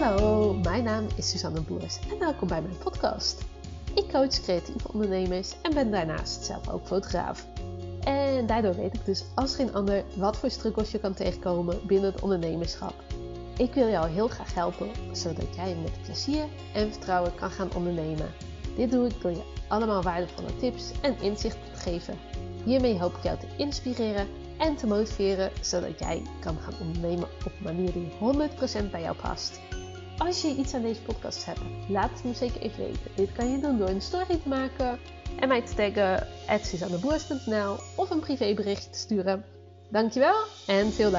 Hallo, mijn naam is Suzanne Boers en welkom bij mijn podcast. Ik coach creatieve ondernemers en ben daarnaast zelf ook fotograaf. En daardoor weet ik dus als geen ander wat voor struggles je kan tegenkomen binnen het ondernemerschap. Ik wil jou heel graag helpen zodat jij met plezier en vertrouwen kan gaan ondernemen. Dit doe ik door je allemaal waardevolle tips en inzichten te geven. Hiermee hoop ik jou te inspireren en te motiveren zodat jij kan gaan ondernemen op een manier die 100% bij jou past. Als je iets aan deze podcast hebt, laat het me zeker even weten. Dit kan je doen door een story te maken en mij te taggen @suzanneboers.nl of een privébericht te sturen. Dankjewel en veel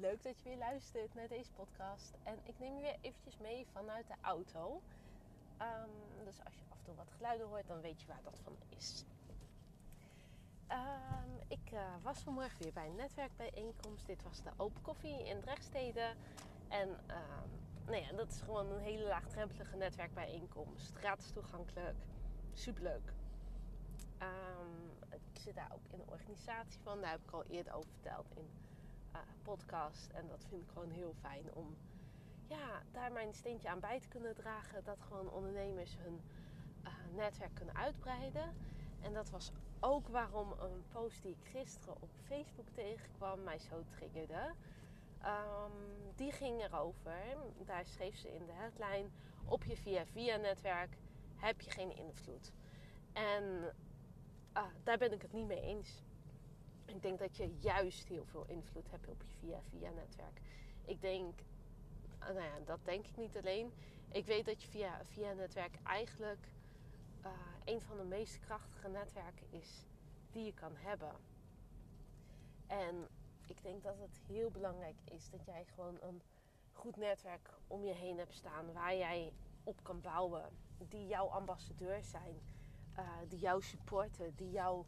leuk dat je weer luistert naar deze podcast. En ik neem je weer eventjes mee vanuit de auto. Ehm, dus als je af en toe wat geluiden hoort, dan weet je waar dat van is. Ehm, ik uh, was vanmorgen weer bij een netwerkbijeenkomst. Dit was de Open Koffie in Drechtstede. En um, nou ja, dat is gewoon een hele laagdrempelige netwerkbijeenkomst. Gratis toegankelijk. Superleuk. ik zit daar ook in de organisatie van. Daar heb ik al eerder over verteld in uh, podcast. En dat vind ik gewoon heel fijn om ja, daar mijn steentje aan bij te kunnen dragen. Dat gewoon ondernemers hun uh, netwerk kunnen uitbreiden. En dat was ook waarom een post die ik gisteren op Facebook tegenkwam mij zo triggerde. Um, die ging erover. Daar schreef ze in de headline: Op je via-via netwerk heb je geen invloed. En uh, daar ben ik het niet mee eens. Ik denk dat je juist heel veel invloed hebt op je via-via netwerk. Ik denk, nou ja, dat denk ik niet alleen. Ik weet dat je via via netwerk eigenlijk uh, een van de meest krachtige netwerken is die je kan hebben. En ik denk dat het heel belangrijk is dat jij gewoon een goed netwerk om je heen hebt staan waar jij op kan bouwen. Die jouw ambassadeur zijn, uh, die jou supporten, die jou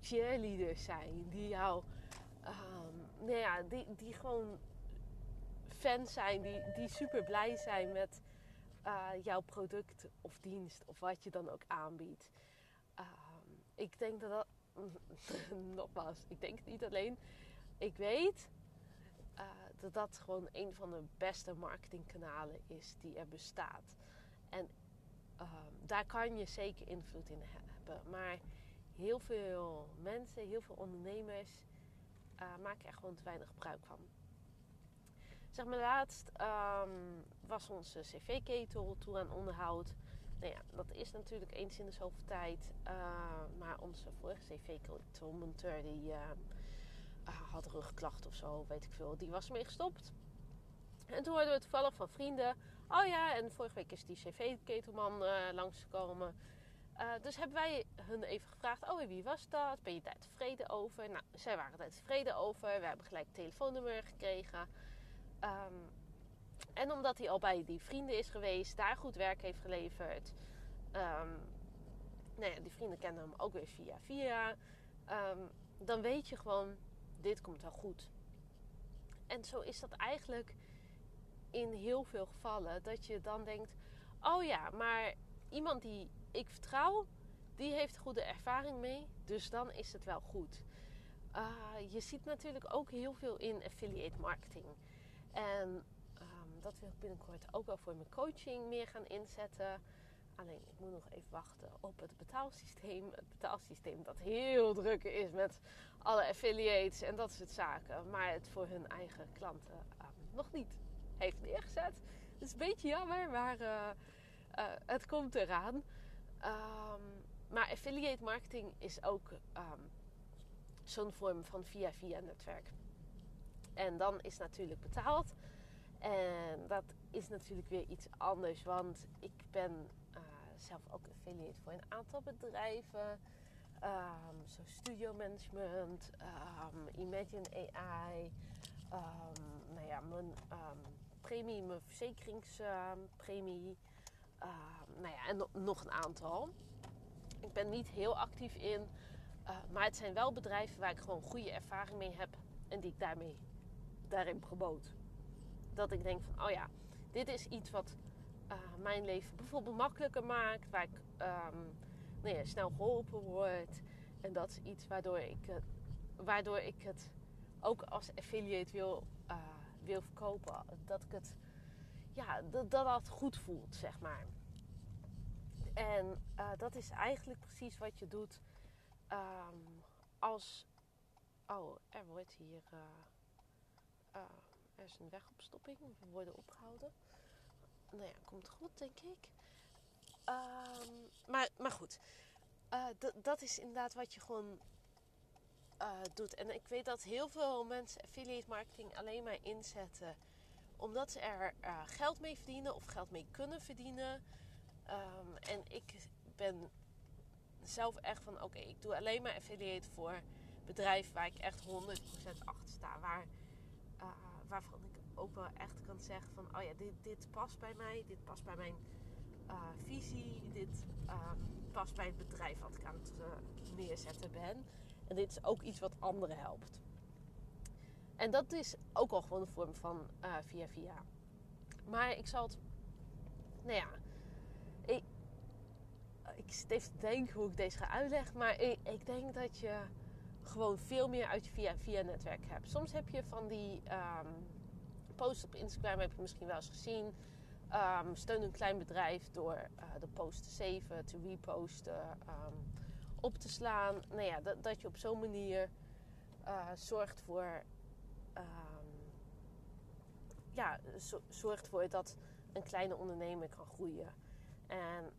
cheerleaders zijn. Die jou, um, nou ja, die, die gewoon fans zijn. Die, die super blij zijn met uh, jouw product of dienst. Of wat je dan ook aanbiedt. Um, ik denk dat dat... nogmaals, ik denk het niet alleen. Ik weet uh, dat dat gewoon een van de beste marketingkanalen is die er bestaat. En um, daar kan je zeker invloed in hebben. Maar heel veel mensen, heel veel ondernemers uh, maken er gewoon te weinig gebruik van. Zeg maar laatst um, was onze cv-ketel toe aan onderhoud. Nou ja, dat is natuurlijk eens in de zoveel tijd. Uh, maar onze vorige cv-ketelmonteur die uh, had rugklachten of zo, weet ik veel. Die was ermee gestopt. En toen hoorden we toevallig van vrienden. Oh ja, en vorige week is die cv-ketelman langsgekomen. Uh, dus hebben wij hun even gevraagd: Oh, wie was dat? Ben je daar tevreden over? Nou, zij waren daar tevreden over. We hebben gelijk een telefoonnummer gekregen. Um, en omdat hij al bij die vrienden is geweest, daar goed werk heeft geleverd. Um, nou ja, die vrienden kennen hem ook weer via via. Um, dan weet je gewoon: dit komt wel goed. En zo is dat eigenlijk in heel veel gevallen. Dat je dan denkt: Oh ja, maar iemand die ik vertrouw, die heeft goede ervaring mee. Dus dan is het wel goed. Uh, je ziet natuurlijk ook heel veel in affiliate marketing. En um, dat wil ik binnenkort ook wel voor mijn coaching meer gaan inzetten. Alleen ik moet nog even wachten op het betaalsysteem. Het betaalsysteem dat heel druk is met alle affiliates en dat soort zaken. Maar het voor hun eigen klanten um, nog niet heeft neergezet. Dat is een beetje jammer, maar uh, uh, het komt eraan. Um, maar affiliate marketing is ook zo'n vorm van via-via netwerk. En dan is natuurlijk betaald. En dat is natuurlijk weer iets anders. Want ik ben uh, zelf ook affiliate voor een aantal bedrijven. Um, zo studio management, Imagine AI. nou ja, mijn premie, mijn verzekeringspremie. Nou ja, en nog een aantal. Ik ben niet heel actief in. Uh, maar het zijn wel bedrijven waar ik gewoon goede ervaring mee heb. En die ik daarmee, daarin promoot. Dat ik denk van, oh ja, dit is iets wat mijn leven bijvoorbeeld makkelijker maakt. Waar ik um, snel geholpen word. En dat is iets waardoor ik, waardoor ik het ook als affiliate wil, uh, wil verkopen. Dat ik het, ja, dat, dat goed voelt, zeg maar. En uh, dat is eigenlijk precies wat je doet um, als. Oh, er wordt hier. Er is een wegopstopping. We worden opgehouden. Nou ja, komt goed, denk ik. Um, maar, maar goed. Uh, dat is inderdaad wat je gewoon uh, doet. En ik weet dat heel veel mensen affiliate marketing alleen maar inzetten omdat ze er uh, geld mee verdienen of geld mee kunnen verdienen. Um, en ik ben zelf echt van: oké, ik doe alleen maar affiliate voor bedrijven waar ik echt 100% achter sta. Waar, waarvan ik ook wel echt kan zeggen: van oh ja, dit, dit past bij mij, dit past bij mijn visie, dit. Um, past bij het bedrijf wat ik aan het uh, neerzetten ben. En dit is ook iets wat anderen helpt. En dat is ook al gewoon een vorm van uh, via via. Maar ik zal het. Nou ja. Ik, ik even te denken hoe ik deze ga uitleggen. Maar ik, ik denk dat je gewoon veel meer uit je via via netwerk hebt. Soms heb je van die um, posts op Instagram, heb je misschien wel eens gezien Um, steun een klein bedrijf door uh, de post te saven, te reposten, um, op te slaan. Nou ja, dat, dat je op zo'n manier uh, zorgt voor. Ja, zorgt voor dat een kleine ondernemer kan groeien. En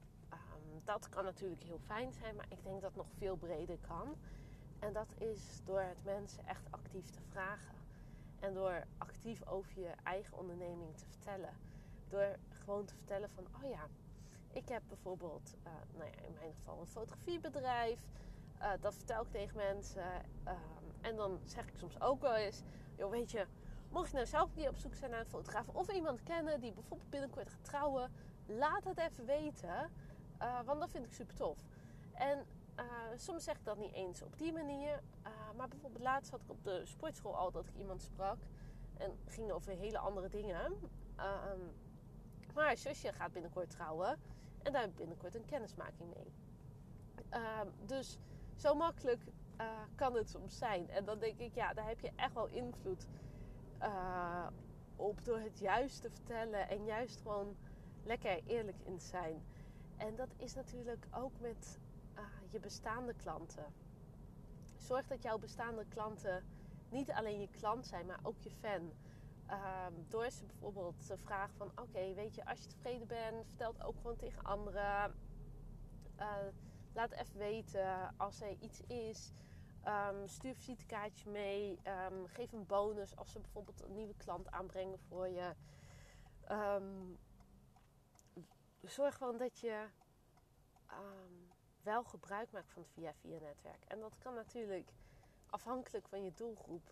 dat kan natuurlijk heel fijn zijn, maar ik denk dat het nog veel breder kan. En dat is door het mensen echt actief te vragen. En door actief over je eigen onderneming te vertellen. Door gewoon te vertellen van, oh ja, ik heb bijvoorbeeld, uh, nou ja, in mijn geval een fotografiebedrijf. Uh, dat vertel ik tegen mensen. Uh, en dan zeg ik soms ook wel eens, joh, weet je, mocht je nou zelf niet op zoek zijn naar een fotograaf of iemand kennen die bijvoorbeeld binnenkort gaat trouwen, laat het even weten, eh, want dat vind ik super tof. En soms zeg ik dat niet eens op die manier, maar bijvoorbeeld laatst had ik op de sportschool al dat ik iemand sprak en ging over hele andere dingen. Ehm, maar zusje gaat binnenkort trouwen. En daar heb ik binnenkort een kennismaking mee. Uh, dus zo makkelijk uh, kan het soms zijn. En dan denk ik, ja, daar heb je echt wel invloed op door het juist te vertellen. En juist gewoon lekker eerlijk in te zijn. En dat is natuurlijk ook met je bestaande klanten. Zorg dat jouw bestaande klanten niet alleen je klant zijn, maar ook je fan. Um, door ze bijvoorbeeld te vragen van... Oké, weet je, als je tevreden bent, vertel het ook gewoon tegen anderen. Uh, laat even weten als er iets is. Um, stuur visitekaartje mee. Um, geef een bonus als ze bijvoorbeeld een nieuwe klant aanbrengen voor je. zorg gewoon dat je wel gebruik maakt van het via-via-netwerk. En dat kan natuurlijk afhankelijk van je doelgroep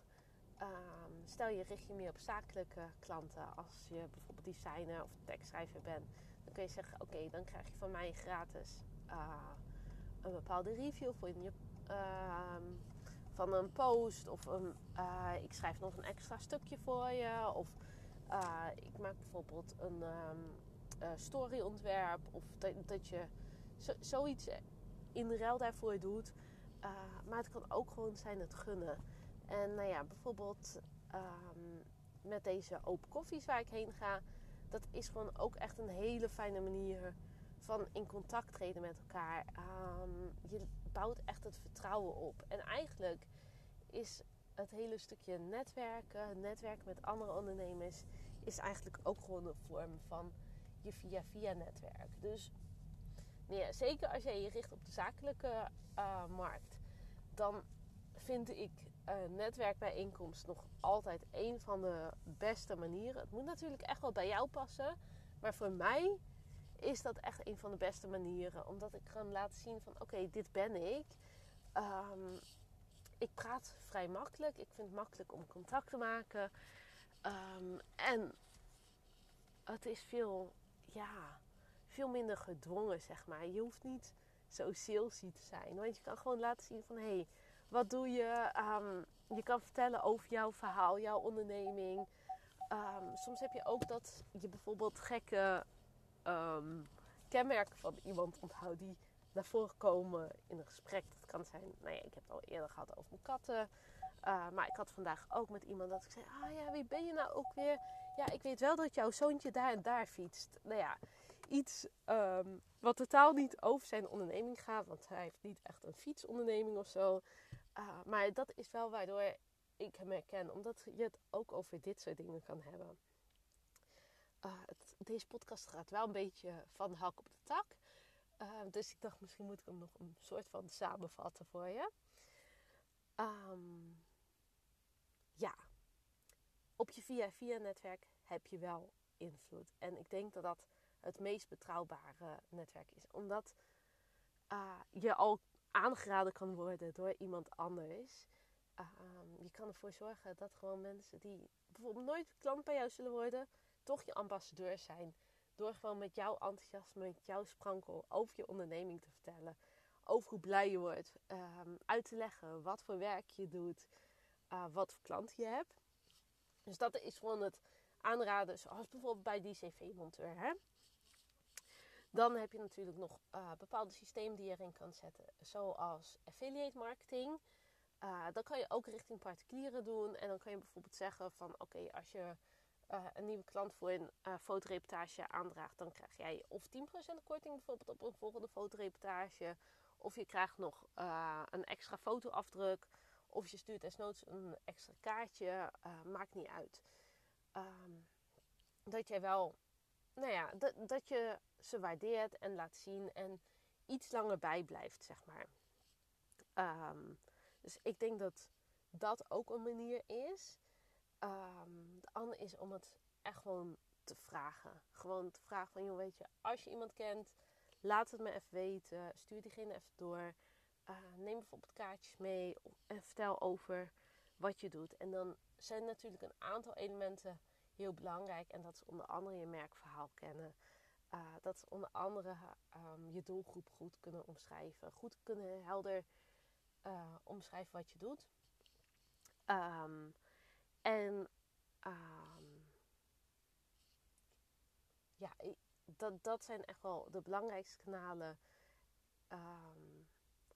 Um, stel je richt je meer op zakelijke klanten. Als je bijvoorbeeld designer of tekstschrijver bent, dan kun je zeggen: Oké, dan krijg je van mij gratis uh, een bepaalde review voor je, uh, van een post. Of een, uh, ik schrijf nog een extra stukje voor je. Of eh, ik maak bijvoorbeeld een um, storyontwerp. Of dat, je zo, zoiets in ruil daarvoor doet. maar het kan ook gewoon zijn het gunnen. En nou ja, bijvoorbeeld um, met deze open koffies waar ik heen ga, dat is gewoon ook echt een hele fijne manier van in contact treden met elkaar. Um, je bouwt echt het vertrouwen op. En eigenlijk is het hele stukje netwerken, netwerken met andere ondernemers, is eigenlijk ook gewoon een vorm van je via-via netwerk. Dus ja, zeker als jij je richt op de zakelijke uh, markt, dan vind ik uh, netwerkbijeenkomst nog altijd een van de beste manieren. Het moet natuurlijk echt wel bij jou passen. Maar voor mij is dat echt een van de beste manieren. Omdat ik kan laten zien van oké, dit ben ik. Um, ik praat vrij makkelijk. Ik vind het makkelijk om contact te maken. Um, en het is veel, ja, veel minder gedwongen, zeg maar. Je hoeft niet zo salesy te zijn. Want je kan gewoon laten zien van hey, wat doe je? Um, je kan vertellen over jouw verhaal, jouw onderneming. Um, soms heb je ook dat je bijvoorbeeld gekke ehm, kenmerken van iemand onthoud die naar voren komen in een gesprek. Dat kan zijn, nou ja, ik heb het al eerder gehad over mijn katten. Maar ik had vandaag ook met iemand dat ik zei: Ah ja, wie ben je nou ook weer? Ja, ik weet wel dat jouw zoontje daar en daar fietst. Nou ja, iets um, wat totaal niet over zijn onderneming gaat. Want hij heeft niet echt een fietsonderneming of zo. Uh, maar dat is wel waardoor ik hem herken. Omdat je het ook over dit soort dingen kan hebben. Het, deze podcast gaat wel een beetje van hak op de tak. Uh, dus ik dacht, misschien moet ik hem nog een soort van samenvatten voor je. Um, ja, op je via-via-netwerk heb je wel invloed. En ik denk dat dat het meest betrouwbare netwerk is. Omdat uh, je al aangeraden kan worden door iemand anders. Uh, je kan ervoor zorgen dat gewoon mensen die bijvoorbeeld nooit klant bij jou zullen worden, toch je ambassadeur zijn. Door gewoon met jouw enthousiasme, met jouw sprankel over je onderneming te vertellen. Over hoe blij je wordt. Um, uit te leggen wat voor werk je doet. Uh, wat voor klant je hebt. Dus dat is gewoon het aanraden. Zoals bijvoorbeeld bij die cv-monteur. Dan heb je natuurlijk nog uh, bepaalde systemen die je erin kan zetten. Zoals affiliate marketing. Uh, dan kan je ook richting particulieren doen. En dan kan je bijvoorbeeld zeggen van oké, als je uh, een nieuwe klant voor een fotoreportage aandraagt, dan krijg jij of 10% korting bijvoorbeeld op een volgende fotoreportage. Of je krijgt nog een extra fotoafdruk. Of je stuurt desnoods een extra kaartje. maakt niet uit. Um, dat jij wel, nou ja, dat, dat je ze waardeert en laat zien en iets langer bijblijft, zeg maar. Um, dus ik denk dat dat ook een manier is. Um, de andere is om het echt gewoon te vragen. Gewoon te vragen van, joh, weet je, als je iemand kent, laat het me even weten. Stuur diegene even door. Uh, neem bijvoorbeeld kaartjes mee en vertel over wat je doet. En dan zijn natuurlijk een aantal elementen heel belangrijk. En dat is onder andere je merkverhaal kennen. Uh, dat is onder andere um, je doelgroep goed kunnen omschrijven. Goed kunnen helder uh, omschrijven wat je doet. Um, en um, ja, dat, dat zijn echt wel de belangrijkste kanalen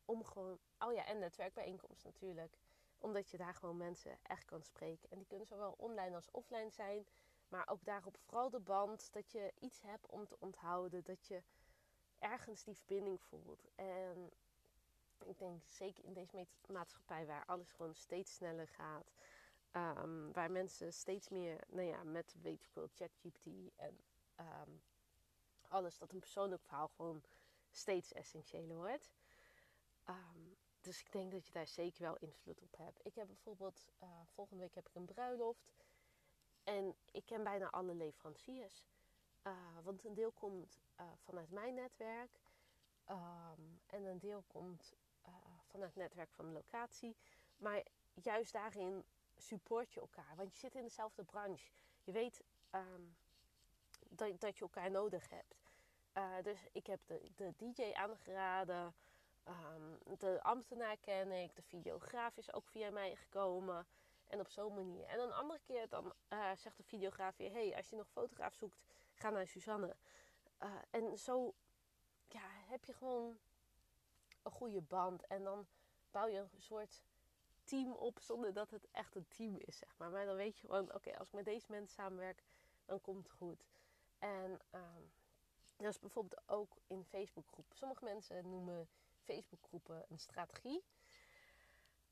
om gewoon. Oh ja, en netwerkbijeenkomst natuurlijk. Omdat je daar gewoon mensen echt kan spreken. En die kunnen zowel online als offline zijn. Maar ook daarop vooral de band. Dat je iets hebt om te onthouden. Dat je ergens die verbinding voelt. En ik denk zeker in deze maatschappij waar alles gewoon steeds sneller gaat. Um, waar mensen steeds meer, nou ja, met weet ik veel, ChatGPT en um, alles, dat een persoonlijk verhaal gewoon steeds essentiëler wordt. Um, dus ik denk dat je daar zeker wel invloed op hebt. Ik heb bijvoorbeeld, uh, volgende week heb ik een bruiloft. En ik ken bijna alle leveranciers. Uh, want een deel komt uh, vanuit mijn netwerk. en een deel komt vanuit het netwerk van de locatie. Maar juist daarin support je elkaar. Want je zit in dezelfde branche. Je weet um, dat, dat je elkaar nodig hebt. Dus ik heb de, de DJ aangeraden. Um, de ambtenaar ken ik. De videograaf is ook via mij gekomen. En op zo'n manier. En een andere keer dan uh, zegt de videograaf weer... hey, als je nog fotograaf zoekt, ga naar Suzanne. Uh, en zo ja, heb je gewoon een goede band. En dan bouw je een soort team op zonder dat het echt een team is, zeg maar. Maar dan weet je gewoon, oké, als ik met deze mensen samenwerk, dan komt het goed. En um, dat is bijvoorbeeld ook in Facebookgroepen. Sommige mensen noemen Facebookgroepen een strategie.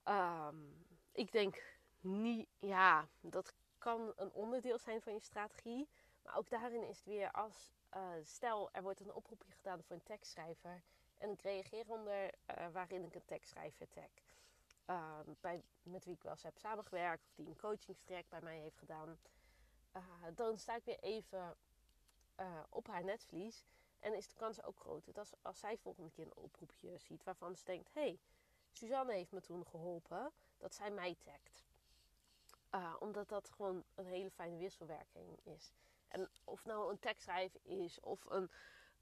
Um, ik denk niet, ja, dat kan een onderdeel zijn van je strategie. Maar ook daarin is het weer als, uh, stel er wordt een oproepje gedaan voor een tekstschrijver. En ik reageer onder uh, waarin ik een tekstschrijver tag. Uh, bij, met wie ik wel eens heb samengewerkt of die een coachingstraject bij mij heeft gedaan. Uh, dan sta ik weer even op haar netvlies. En is de kans ook groter dat als, zij volgende keer een oproepje ziet waarvan ze denkt: hé, hey, Suzanne heeft me toen geholpen, dat zij mij tagt. omdat dat gewoon een hele fijne wisselwerking is. En of nou een tekstschrijver is of een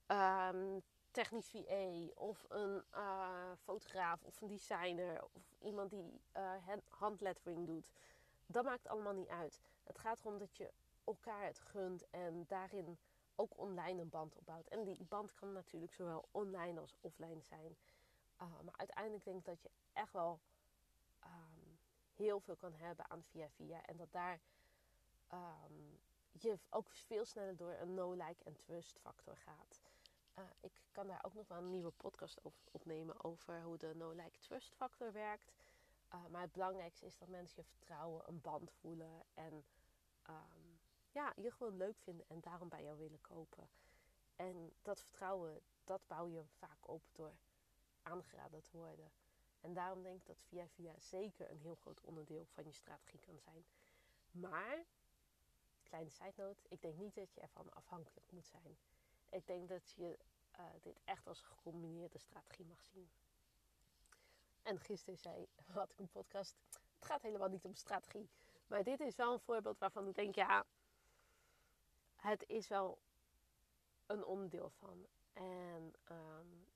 um, technisch VA of een uh, fotograaf of een designer of iemand die uh, handlettering doet. Dat maakt allemaal niet uit. Het gaat erom dat je elkaar het gunt en daarin ook online een band opbouwt. En die band kan natuurlijk zowel online als offline zijn. Uh, maar uiteindelijk denk ik dat je echt wel um, heel veel kan hebben aan via via. En dat daar um, je ook veel sneller door een no-like en trust factor gaat. Uh, ik kan daar ook nog wel een nieuwe podcast over opnemen over hoe de no-like trust factor werkt. Uh, maar het belangrijkste is dat mensen je vertrouwen, een band voelen en um, ja, je gewoon leuk vinden en daarom bij jou willen kopen. En dat vertrouwen, dat bouw je vaak op door aangeraden te worden. En daarom denk ik dat via via zeker een heel groot onderdeel van je strategie kan zijn. Maar, kleine side note, ik denk niet dat je ervan afhankelijk moet zijn. Ik denk dat je uh, dit echt als een gecombineerde strategie mag zien. En gisteren zei, had ik een podcast, het gaat helemaal niet om strategie. Maar dit is wel een voorbeeld waarvan ik denk, ja, het is wel een onderdeel van. En um,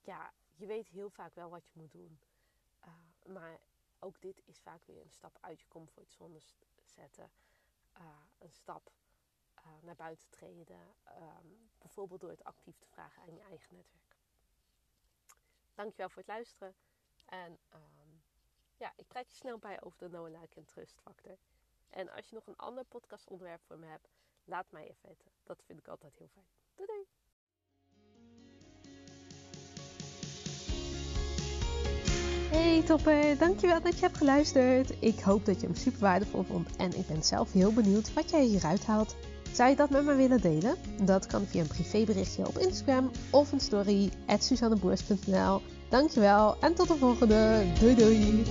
ja, je weet heel vaak wel wat je moet doen. Uh, maar ook dit is vaak weer een stap uit je comfortzone zetten. Uh, een stap uh, naar buiten treden. Um, bijvoorbeeld door het actief te vragen aan je eigen netwerk. Dankjewel voor het luisteren. En um, ja, ik praat je snel bij over de no like en trust factor. En als je nog een ander podcastonderwerp voor me hebt, laat mij even weten. Dat vind ik altijd heel fijn. Doei doei! Hey topper, dankjewel dat je hebt geluisterd. Ik hoop dat je hem super waardevol vond en ik ben zelf heel benieuwd wat jij hieruit haalt. Zou je dat met me willen delen? Dat kan via een privéberichtje op Instagram of een story at Dankjewel en tot de volgende. Doei doei!